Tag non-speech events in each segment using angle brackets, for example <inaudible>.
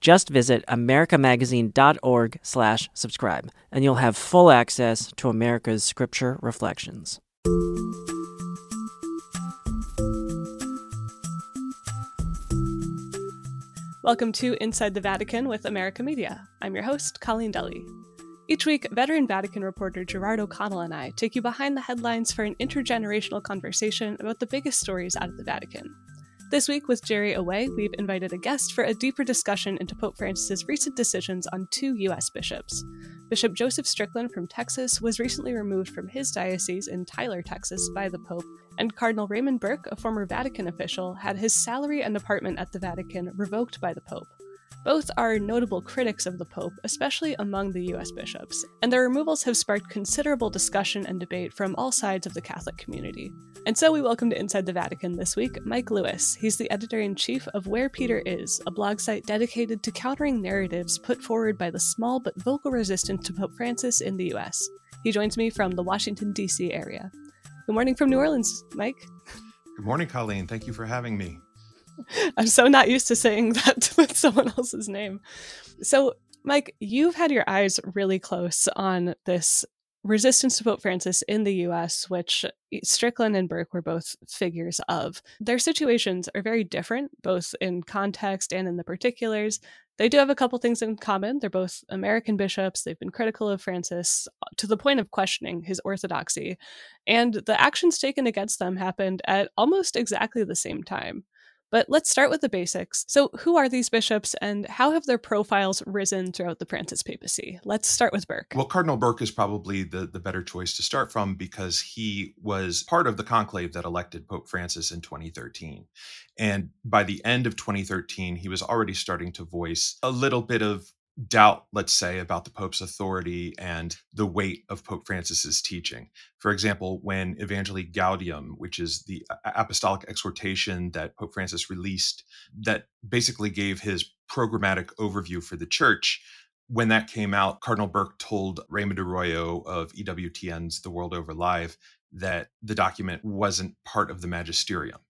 Just visit americamagazine.org slash subscribe, and you'll have full access to America's Scripture Reflections. Welcome to Inside the Vatican with America Media. I'm your host, Colleen Dulle. Each week, veteran Vatican reporter Gerard O'Connell and I take you behind the headlines for an intergenerational conversation about the biggest stories out of the Vatican. This week, with Jerry away, we've invited a guest for a deeper discussion into Pope Francis's recent decisions on two U.S. bishops. Bishop Joseph Strickland from Texas was recently removed from his diocese in Tyler, Texas, by the Pope, and Cardinal Raymond Burke, a former Vatican official, had his salary and apartment at the Vatican revoked by the Pope. Both are notable critics of the Pope, especially among the US bishops, and their removals have sparked considerable discussion and debate from all sides of the Catholic community. And so we welcome to Inside the Vatican this week Mike Lewis. He's the editor in chief of Where Peter Is, a blog site dedicated to countering narratives put forward by the small but vocal resistance to Pope Francis in the US. He joins me from the Washington, D.C. area. Good morning from New Orleans, Mike. Good morning, Colleen. Thank you for having me. I'm so not used to saying <laughs> that with someone else's name. So, Mike, you've had your eyes really close on this resistance to Pope Francis in the US, which Strickland and Burke were both figures of. Their situations are very different, both in context and in the particulars. They do have a couple things in common. They're both American bishops. They've been critical of Francis uh, to the point of questioning his orthodoxy. And the actions taken against them happened at almost exactly the same time. But let's start with the basics. So, who are these bishops and how have their profiles risen throughout the Francis papacy? Let's start with Burke. Well, Cardinal Burke is probably the, the better choice to start from because he was part of the conclave that elected Pope Francis in 2013. And by the end of 2013, he was already starting to voice a little bit of doubt, let's say, about the Pope's authority and the weight of Pope Francis's teaching. For example, when Evangelii Gaudium, which is the apostolic exhortation that Pope Francis released, that basically gave his programmatic overview for the church, when that came out, Cardinal Burke told Raymond Arroyo of EWTN's The World Over Live that the document wasn't part of the magisterium.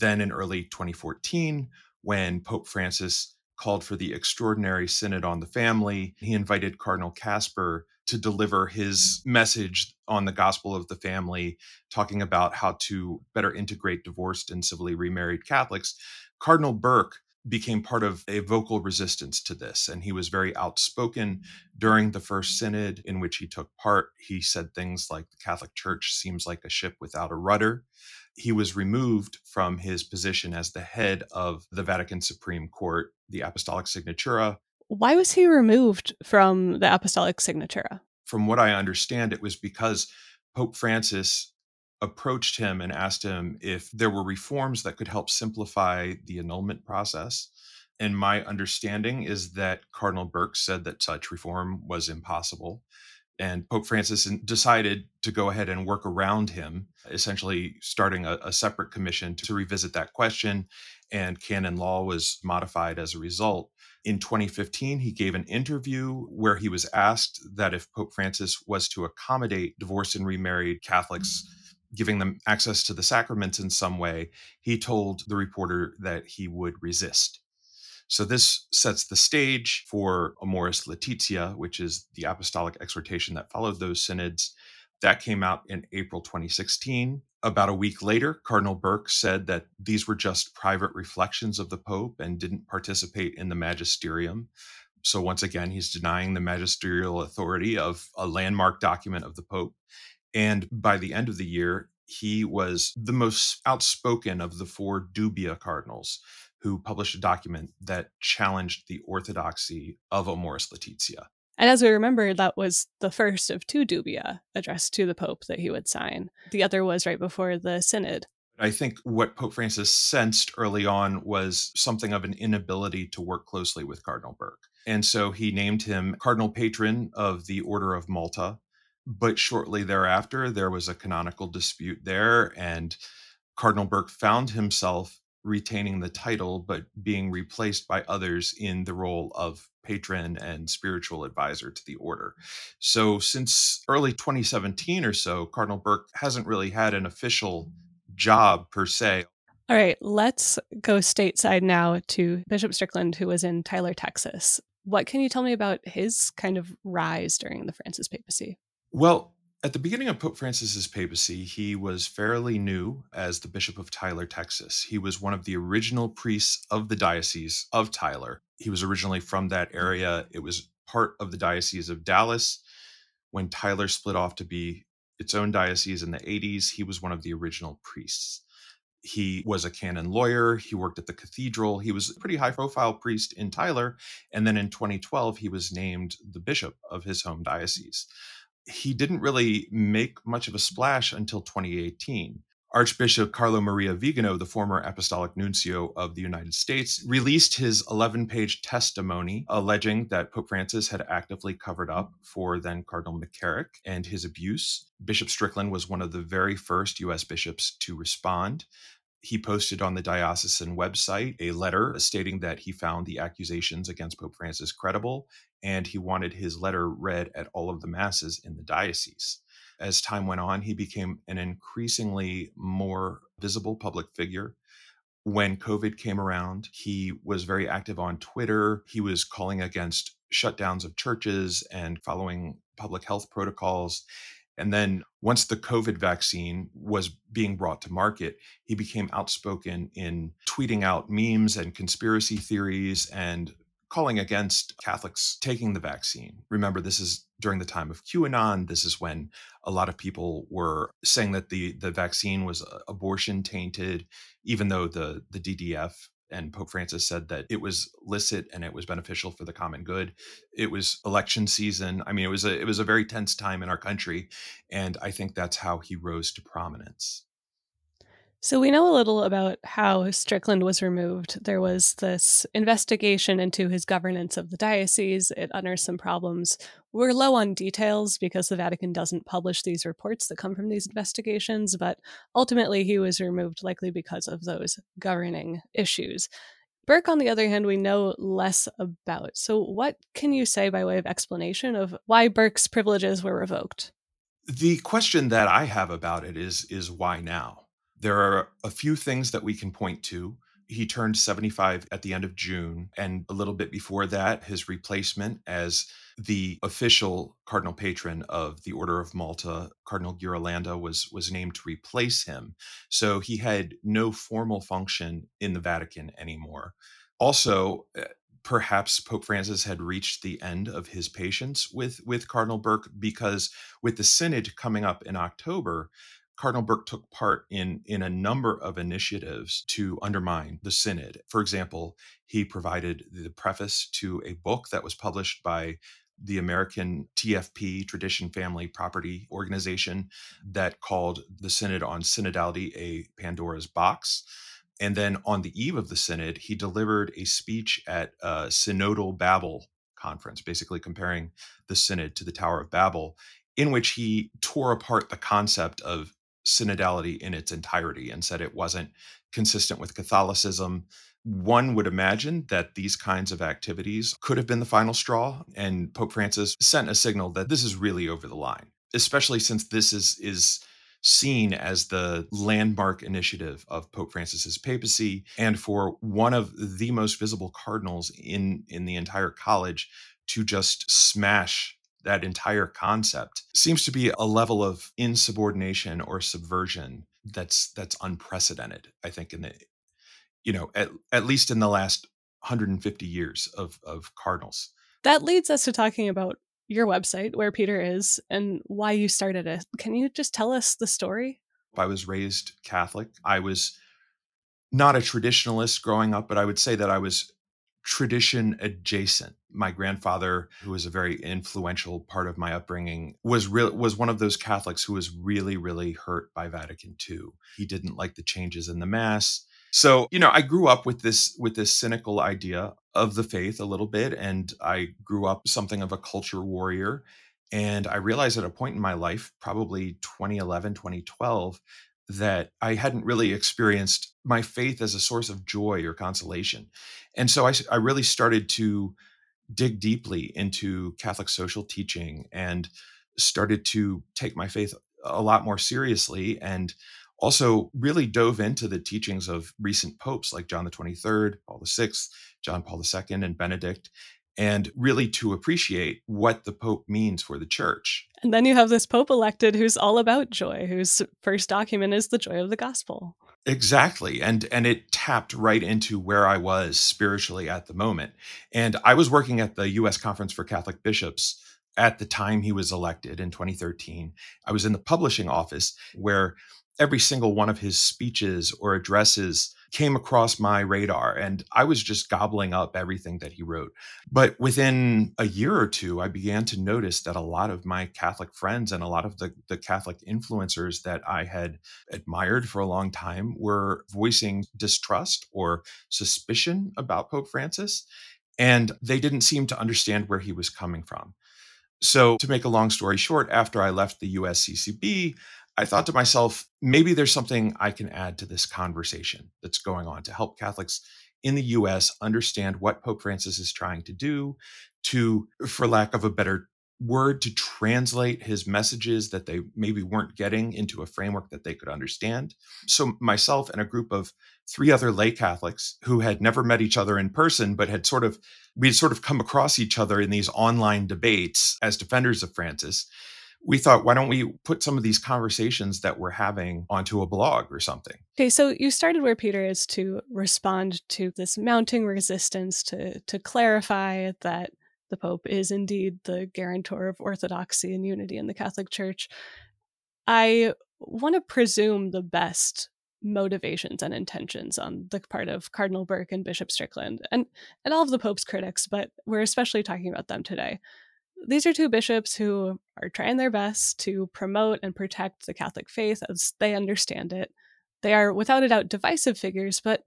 Then in early 2014, when Pope Francis called for the Extraordinary Synod on the Family. He invited Cardinal Kasper to deliver his message on the gospel of the family, talking about how to better integrate divorced and civilly remarried Catholics. Cardinal Burke became part of a vocal resistance to this. And he was very outspoken during the first synod in which he took part. He said things like the Catholic Church seems like a ship without a rudder he was removed from his position as the head of the Vatican Supreme Court, the Apostolic Signatura. Why was he removed from the Apostolic Signatura? From what I understand, it was because Pope Francis approached him and asked him if there were reforms that could help simplify the annulment process. And my understanding is that Cardinal Burke said that such reform was impossible and Pope Francis decided to go ahead and work around him, essentially starting a, a, separate commission to revisit that question. And canon law was modified as a result. In 2015, he gave an interview where he was asked that if Pope Francis was to accommodate divorced and remarried Catholics, giving them access to the sacraments in some way, he told the reporter that he would resist. So this sets the stage for Amoris Laetitia, which is the apostolic exhortation that followed those synods. That came out in April 2016. About a week later, Cardinal Burke said that these were just private reflections of the Pope and didn't participate in the magisterium. So, once again, he's denying the magisterial authority of a landmark document of the Pope. And by the end of the year, he was the most outspoken of the four dubia cardinals who published a document that challenged the orthodoxy of Amoris Laetitia. And as we remember, that was the first of two dubia addressed to the Pope that he would sign. The other was right before the Synod. I think what Pope Francis sensed early on was something of an inability to work closely with Cardinal Burke. And so he named him Cardinal Patron of the Order of Malta. But shortly thereafter, there was a canonical dispute there, and Cardinal Burke found himself retaining the title, but being replaced by others in the role of patron and spiritual advisor to the order. So, since early 2017 or so, Cardinal Burke hasn't really had an official job per se. All right, let's go stateside now to Bishop Strickland, who was in Tyler, Texas. What can you tell me about his kind of rise during the Francis papacy? Well, at the beginning of Pope Francis's papacy, he was fairly new as the Bishop of Tyler, Texas. He was one of the original priests of the Diocese of Tyler. He was originally from that hmm. area. It was part of the Diocese of Dallas. When Tyler split off to be its own diocese in the 80s, he was one of the original priests. He was a canon lawyer. He worked at the cathedral. He was a pretty high profile priest in Tyler. And then in 2012, he was named the bishop of his home diocese. He didn't really make much of a splash until 2018 Archbishop Carlo Maria Vigano, the former apostolic nuncio of the United States, released his 11 page testimony alleging that Pope Francis had actively covered up for then Cardinal McCarrick and his abuse. Bishop Strickland was one of the very first U.S. bishops to respond. He posted on the diocesan website a letter stating that he found the accusations against Pope Francis credible and he wanted his letter read at all of the masses in the diocese as time went on, he became an increasingly more visible public figure. When COVID came around, he was very active on Twitter. He was calling against shutdowns of churches and following public health protocols. And then once the COVID vaccine was being brought to market, he became outspoken in tweeting out memes and conspiracy theories and calling against Catholics taking the vaccine. Remember, this is during the time of QAnon. This is when a lot of people were saying that the the vaccine was uh, abortion tainted, even though the the DDF and Pope Francis said that it was licit and it was beneficial for the common good. It was election season. I mean, it was a it was a very tense time in our country, and I think that's how he rose to prominence. So we know a little about how Strickland was removed. There was this investigation into his governance of the diocese. It unearthed some problems. We're low on details because the Vatican doesn't publish these reports that come from these investigations, but ultimately he was removed likely because of those governing issues. Burke, on the other hand, we know less about. So, what can you say by way of explanation of why Burke's privileges were revoked? The question that I have about it is is why now? There are a few things that we can point to. He turned 75 at the end of June, and a little bit before that, his replacement as the official cardinal patron of the Order of Malta, Cardinal Ghirlanda, was was named to replace him. So he had no formal function in the Vatican anymore. Also, eh, perhaps Pope Francis had reached the end of his patience with with Cardinal Burke because with the synod coming up in October, Cardinal Burke took part in, in a number of initiatives to undermine the synod. For example, he provided the preface to a book that was published by the American TFP, Tradition Family Property Organization, that called the Synod on Synodality a Pandora's Box. And then on the eve of the Synod, he delivered a speech at a Synodal Babel conference, basically comparing the Synod to the Tower of Babel, in which he tore apart the concept of synodality in its entirety and said it wasn't consistent with Catholicism. One would imagine that these kinds of activities could have been the final straw, and Pope Francis sent a signal that this is really over the line, especially since this is is seen as the landmark initiative of Pope Francis's papacy and for one of the most visible cardinals in in the entire college to just smash that entire concept seems to be a level of insubordination or subversion that's that's unprecedented i think in the you know at, at least in the last 150 years of of cardinals. That leads us to talking about your website where peter is and why you started it. Can you just tell us the story? I was raised catholic. I was not a traditionalist growing up but i would say that i was tradition adjacent my grandfather, who was a very influential part of my upbringing, was real was one of those Catholics who was really, really hurt by Vatican II. He didn't like the changes in the Mass. So, you know, I grew up with this with this cynical idea of the faith a little bit, and I grew up something of a culture warrior. And I realized at a point in my life, probably 2011, 2012, that I hadn't really experienced my faith as a source of joy or consolation. And so I, I really started to dig deeply into Catholic social teaching and started to take my faith a lot more seriously and also really dove into the teachings of recent popes like John the 23rd, Paul the 6th, John Paul II, and Benedict, and really to appreciate what the Pope means for the church. And then you have this Pope elected who's all about joy, whose first document is the joy of the gospel. Exactly. And and it tapped right into where I was spiritually at the moment. And I was working at the US Conference for Catholic Bishops at the time he was elected in 2013. I was in the publishing office where every single one of his speeches or addresses came across my radar and I was just gobbling up everything that he wrote. But within a year or two, I began to notice that a lot of my Catholic friends and a lot of the, the Catholic influencers that I had admired for a long time were voicing distrust or suspicion about Pope Francis. And they didn't seem to understand where he was coming from. So, to make a long story short, after I left the USCCB, I thought to myself, maybe there's something I can add to this conversation that's going on to help Catholics in the US understand what Pope Francis is trying to do, to, for lack of a better word, to translate his messages that they maybe weren't getting into a framework that they could understand. So, myself and a group of three other lay Catholics who had never met each other in person, but had sort of, we had sort of come across each other in these online debates as defenders of Francis we thought, why don't we put some of these conversations that we're having onto a blog or something? Okay, so you started where Peter is to respond to this mounting resistance to to clarify that the Pope is indeed the guarantor of orthodoxy and unity in the Catholic Church. I want to presume the best motivations and intentions on the part of Cardinal Burke and Bishop Strickland and, and all of the Pope's critics, but we're especially talking about them today these are two bishops who are trying their best to promote and protect the Catholic faith as they understand it. They are without a doubt divisive figures, but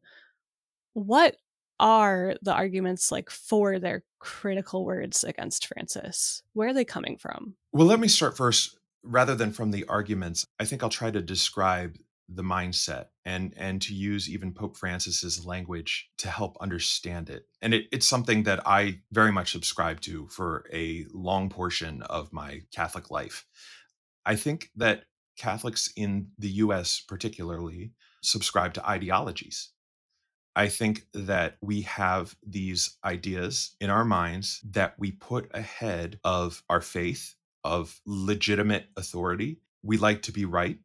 what are the arguments like for their critical words against Francis? Where are they coming from? Well, let me start first. Rather than from the arguments, I think I'll try to describe the mindset and and to use even pope francis's language to help understand it. And it, it's something that i very much subscribe to for a long portion of my catholic life. I think that catholics in the us particularly subscribe to ideologies. I think that we have these ideas in our minds that we put ahead of our faith of legitimate authority. We like to be right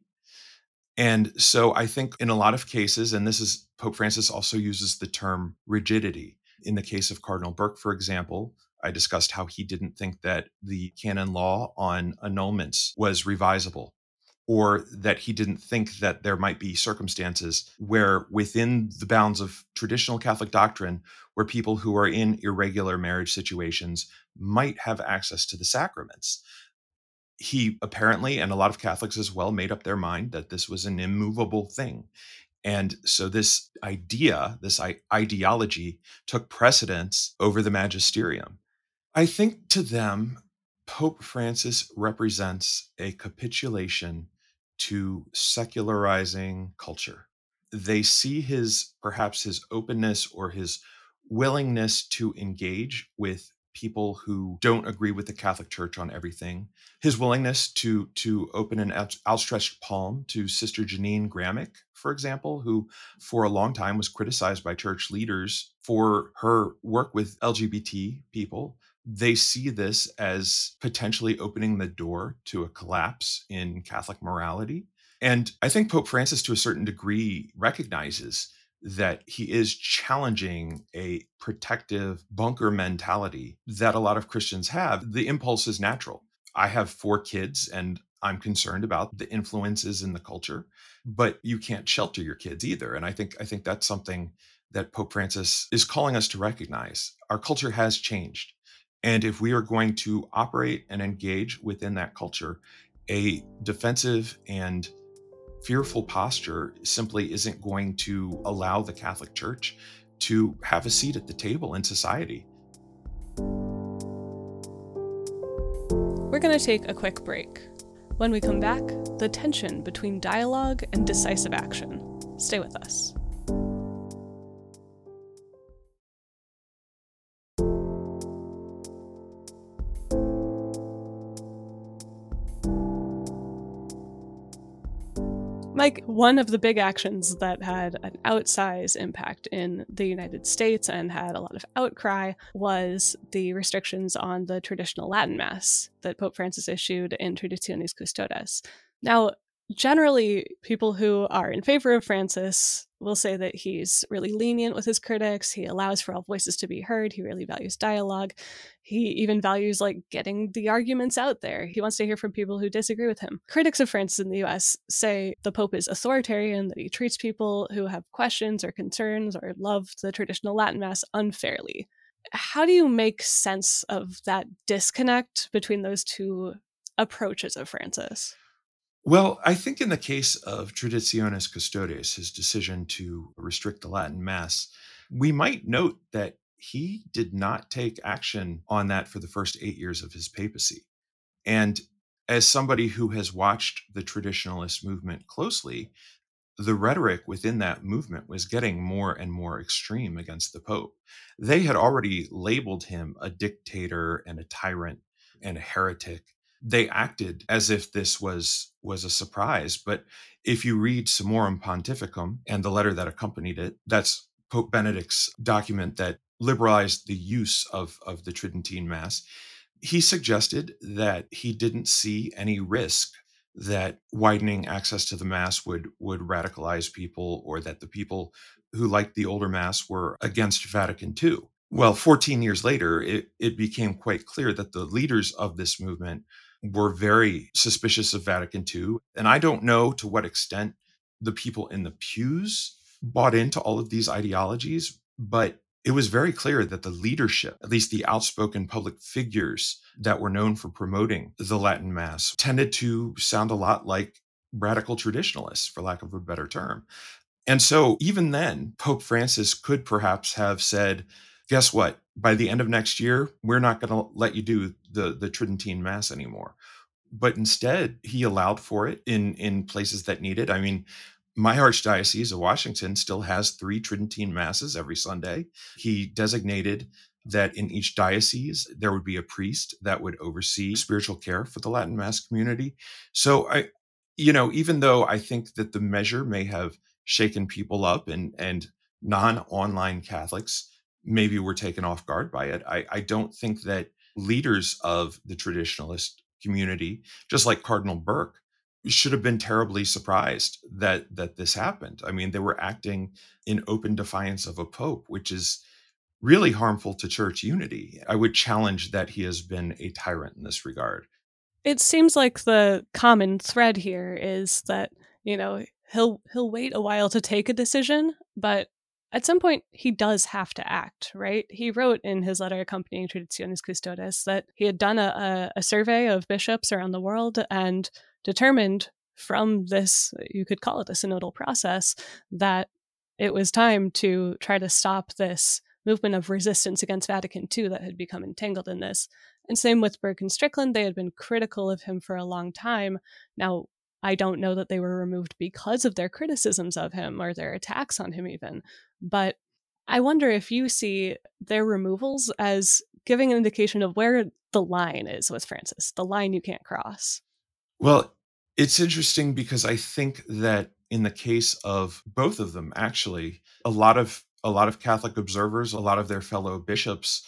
and so I think in a lot of cases, and this is Pope Francis also uses the term rigidity. In the case of Cardinal Burke, for example, I discussed how he didn't think that the canon law on annulments was revisable, or that he didn't think that there might be circumstances where, within the bounds of traditional Catholic doctrine, where people who are in irregular marriage situations might have access to the sacraments he apparently, and a lot of Catholics as well, made up their mind that this was an immovable thing. And so this idea, this ideology, took precedence over the magisterium. I think to them, Pope Francis represents a capitulation to secularizing culture. They see his, perhaps his openness or his willingness to engage with people who don't agree with the Catholic Church on everything. His willingness to to open an outstretched palm to Sister Jeannine Gramick, for example, who for a long time was criticized by church leaders for her work with LGBT people. They see this as potentially opening the door to a collapse in Catholic morality. And I think Pope Francis, to a certain degree, recognizes that he is challenging a protective bunker mentality that a lot of Christians have. The impulse is natural. I have four kids and I'm concerned about the influences in the culture, but you can't shelter your kids either. And I think I think that's something that Pope Francis is calling us to recognize. Our culture has changed. And if we are going to operate and engage within that culture, a defensive and fearful posture simply isn't going to allow the Catholic Church to have a seat at the table in society. We're going to take a quick break. When we come back, the tension between dialogue and decisive action. Stay with us. Mike, one of the big actions that had an outsized impact in the United States and had a lot of outcry was the restrictions on the traditional Latin Mass that Pope Francis issued in Traditionis Custodes. Now, generally, people who are in favor of Francis will say that he's really lenient with his critics. He allows for all voices to be heard. He really values dialogue. He even values like getting the arguments out there. He wants to hear from people who disagree with him. Critics of Francis in the US say the Pope is authoritarian, that he treats people who have questions or concerns or love the traditional Latin Mass unfairly. How do you make sense of that disconnect between those two approaches of Francis? Well, I think in the case of Traditionis Custodes, his decision to restrict the Latin Mass, we might note that he did not take action on that for the first eight years of his papacy. And as somebody who has watched the traditionalist movement closely, the rhetoric within that movement was getting more and more extreme against the Pope. They had already labeled him a dictator and a tyrant and a heretic they acted as if this was was a surprise but if you read summorum pontificum and the letter that accompanied it that's pope benedict's document that liberalized the use of of the tridentine mass he suggested that he didn't see any risk that widening access to the mass would would radicalize people or that the people who liked the older mass were against Vatican II. Well, 14 years later, it, it became quite clear that the leaders of this movement were very suspicious of Vatican II. And I don't know to what extent the people in the pews bought into all of these ideologies, but it was very clear that the leadership, at least the outspoken public figures that were known for promoting the Latin Mass, tended to sound a lot like radical traditionalists, for lack of a better term. And so even then, Pope Francis could perhaps have said, guess what? By the end of next year, we're not going to let you do the, the Tridentine Mass anymore. But instead, he allowed for it in, in places that need it. I mean, my archdiocese of Washington still has three Tridentine Masses every Sunday. He designated that in each diocese there would be a priest that would oversee spiritual care for the Latin Mass community. So I, you know, even though I think that the measure may have shaken people up and and non-online Catholics maybe were taken off guard by it. I, I don't think that leaders of the traditionalist community, just like Cardinal Burke, should have been terribly surprised that that this happened. I mean, they were acting in open defiance of a pope, which is really harmful to church unity. I would challenge that he has been a tyrant in this regard. It seems like the common thread here is that, you know, he'll he'll wait a while to take a decision, but at some point he does have to act, right? He wrote in his letter accompanying Traditionis Custodes that he had done a, a, survey of bishops around the world and determined from this, you could call it a synodal process, that it was time to try to stop this movement of resistance against Vatican II that had become entangled in this. And same with Burke and Strickland, they had been critical of him for a long time. Now, I don't know that they were removed because of their criticisms of him or their attacks on him, even. But I wonder if you see their removals as giving an indication of where the line is with Francis, the line you can't cross. Well, it's interesting because I think that in the case of both of them, actually, a lot of a lot of Catholic observers, a lot of their fellow bishops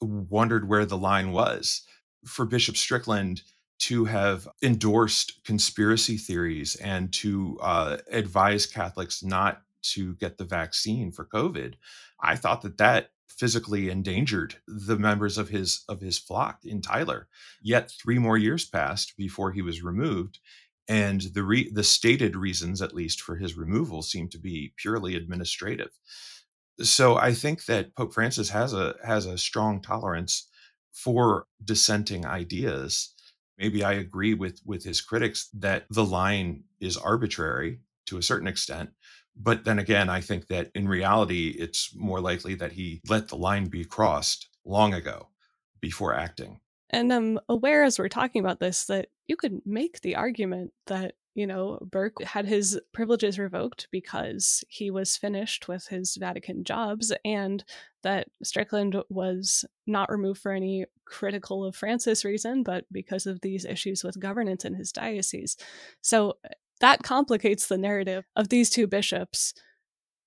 wondered where the line was. For Bishop Strickland, to have endorsed conspiracy theories and to uh, advise Catholics not to get the vaccine for COVID, I thought that that physically endangered the members of his of his flock in Tyler. Yet three more years passed before he was removed, and the re- the stated reasons, at least for his removal, seem to be purely administrative. So I think that Pope Francis has a has a strong tolerance for dissenting ideas. Maybe I agree with with his critics that the line is arbitrary to a certain extent, but then again, I think that in reality, it's more likely that he let the line be crossed long ago before acting. And I'm aware as we're talking about this that you could make the argument that, you know, Burke had his privileges revoked because he was finished with his Vatican jobs and that Strickland was not removed for any critical of Francis reason, but because of these issues with governance in his diocese. So that complicates the narrative of these two bishops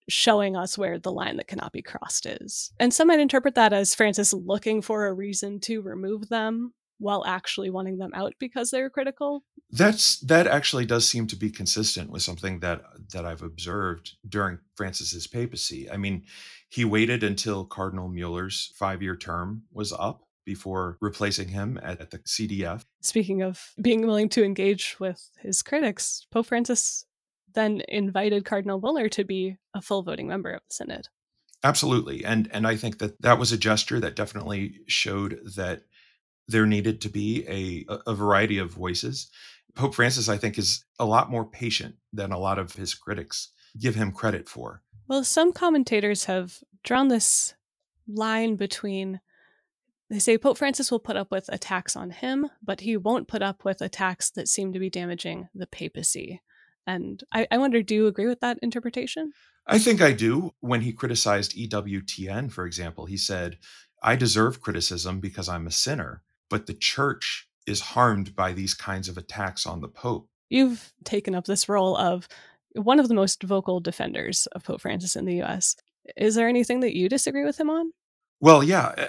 showing us where the line that cannot be crossed is. And some might interpret that as Francis looking for a reason to remove them while actually wanting them out because they're critical. That's that actually does seem to be consistent with something that that I've observed during Francis's papacy. I mean, he waited until Cardinal Mueller's 5-year term was up before replacing him at, at, the CDF. Speaking of being willing to engage with his critics, Pope Francis then invited Cardinal Mueller to be a full voting member of the synod. Absolutely. And and I think that that was a gesture that definitely showed that there needed to be a a variety of voices. Pope Francis I think is a lot more patient than a lot of his critics give him credit for. Well, some commentators have drawn this line between they say Pope Francis will put up with attacks on him, but he won't put up with attacks that seem to be damaging the papacy. And I, I wonder, do you agree with that interpretation? I think I do. When he criticized EWTN, for example, he said, I deserve criticism because I'm a sinner, but the church is harmed by these kinds of attacks on the Pope. You've taken up this role of one of the most vocal defenders of Pope Francis in the US. Is there anything that you disagree with him on? Well, yeah. Eh,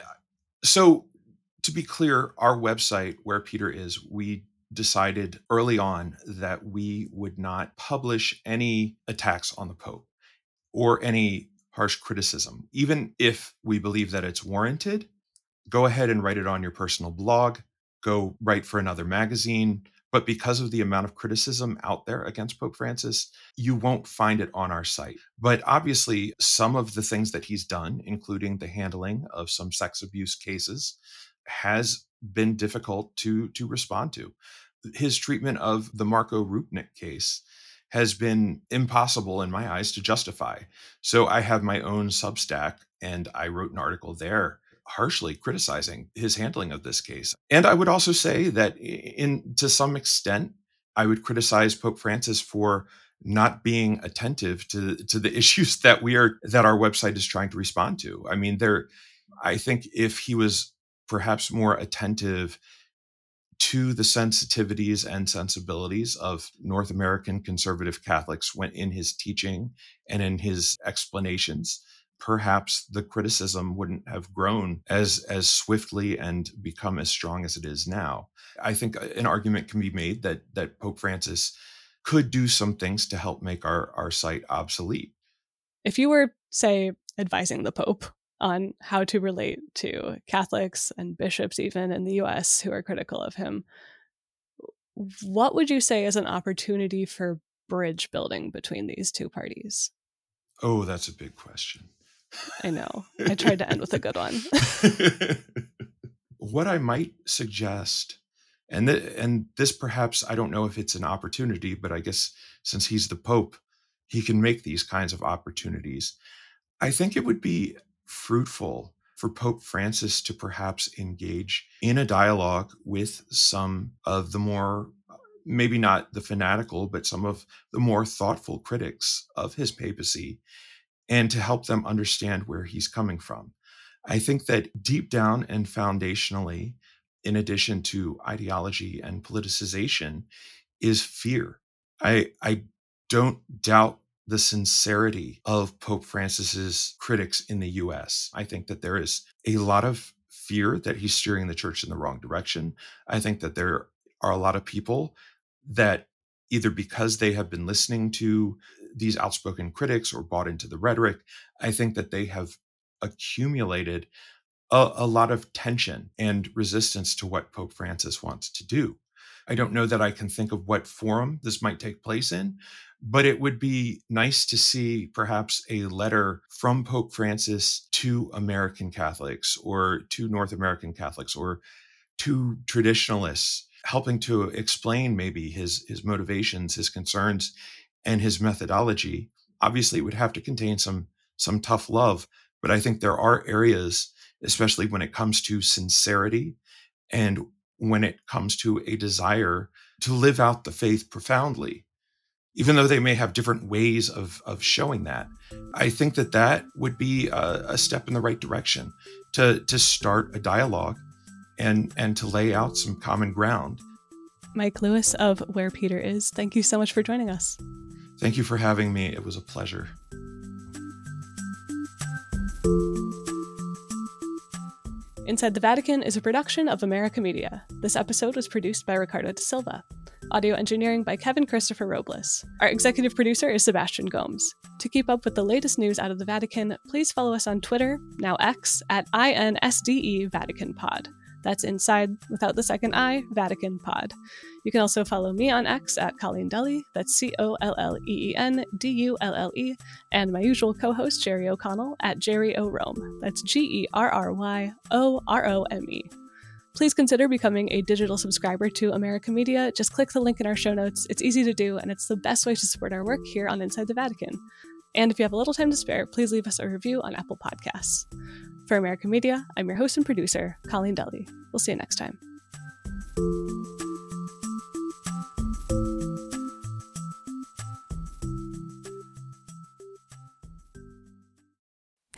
So, to be clear, our website, where Peter is, we decided early on that we would not publish any attacks on the Pope or any harsh criticism. Even if we believe that it's warranted, go ahead and write it on your personal blog, go write for another magazine. But because of the amount of criticism out there against Pope Francis, you won't find it on our site. But obviously, some of the things that he's done, including the handling of some sex abuse cases, has been difficult to to respond to. His treatment of the Marco Rupnik case has been impossible in my eyes to justify. So I have my own Substack and I wrote an article there harshly criticizing his handling of this case. And I would also say that in to some extent I would criticize Pope Francis for not being attentive to to the <laughs> issues that we are that our website is trying to respond to. I mean there I think if he was perhaps more attentive to the sensitivities and sensibilities of North American conservative Catholics when in his teaching and in his explanations perhaps the criticism wouldn't have grown as as swiftly and become as strong as it is now. I think uh, an argument can be made that that Pope Francis could do some things to help make our our site obsolete. If you were say advising the pope on how to relate to Catholics and bishops, even in the US, who are critical of him. What would you say is an opportunity for bridge building between these two parties? Oh, that's a big question. I know. I tried to end with a good one. <laughs> what I might suggest, and and this perhaps I don't know if it's an opportunity, but I guess since he's the Pope, he can make these kinds of opportunities. I think it would be fruitful for Pope Francis to perhaps engage in a dialogue with some of the more, maybe not the fanatical, but some of the more thoughtful critics of his papacy and to help them understand where he's coming from. I think that deep down and foundationally, in addition to ideology and politicization, is fear. I, I don't doubt the sincerity of Pope Francis's critics in the US. I think that there is a lot of fear that he's steering the church in the wrong direction. I think that there are a lot of people that either because they have been listening to these outspoken critics or bought into the rhetoric, I think that they have accumulated a, a lot of tension and resistance to what Pope Francis wants to do. I don't know that I can think of what forum this might take place in, but it would be nice to see perhaps a letter from Pope Francis to American Catholics or to North American Catholics or to traditionalists helping to explain maybe his his motivations, his concerns, and his methodology. Obviously, would have to contain some some tough love, but I think there are areas, especially when it comes to sincerity and when it comes to a desire to live out the faith profoundly even though they may have different ways of, of showing that i think that that would be a, a, step in the right direction to, to start a dialogue and and to lay out some common ground mike lewis of where peter is thank you so much for joining us thank you for having me it was a pleasure Inside the Vatican is a production of America Media. This episode was produced by Ricardo da Silva. Audio engineering by Kevin Christopher Robles. Our executive producer is Sebastian Gomes. To keep up with the latest news out of the Vatican, please follow us on Twitter, now X, at INSDE Vatican Pod. That's inside without the second I, Vatican Pod. You can also follow me on X at Colleen Dulle, that's C O L L E E N D U L L E, and my usual co host Jerry O'Connell at Jerry O Rome, that's G E R R Y O R O M E. Please consider becoming a digital subscriber to America Media. Just click the link in our show notes. It's easy to do, and it's the best way to support our work here on Inside the Vatican. And if you have a little time to spare, please leave us a review on Apple Podcasts. For American Media, I'm your host and producer, Colleen Dulle. We'll see you next time.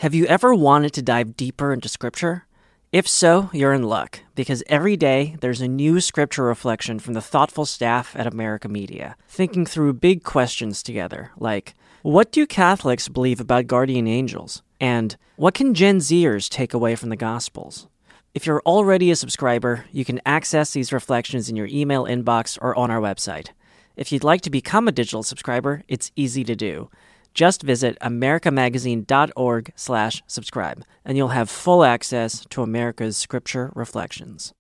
Have you ever wanted to dive deeper into Scripture? If so, you're in luck, because every day there's a new scripture reflection from the thoughtful staff at America Media, thinking through big questions together, like what do Catholics believe about guardian angels? And what can Gen Zers take away from the Gospels? If you're already a subscriber, you can access these reflections in your email inbox or on our website. If you'd like to become a digital subscriber, it's easy to do. Just visit americamagazine.org slash subscribe, and you'll have full access to America's scripture reflections.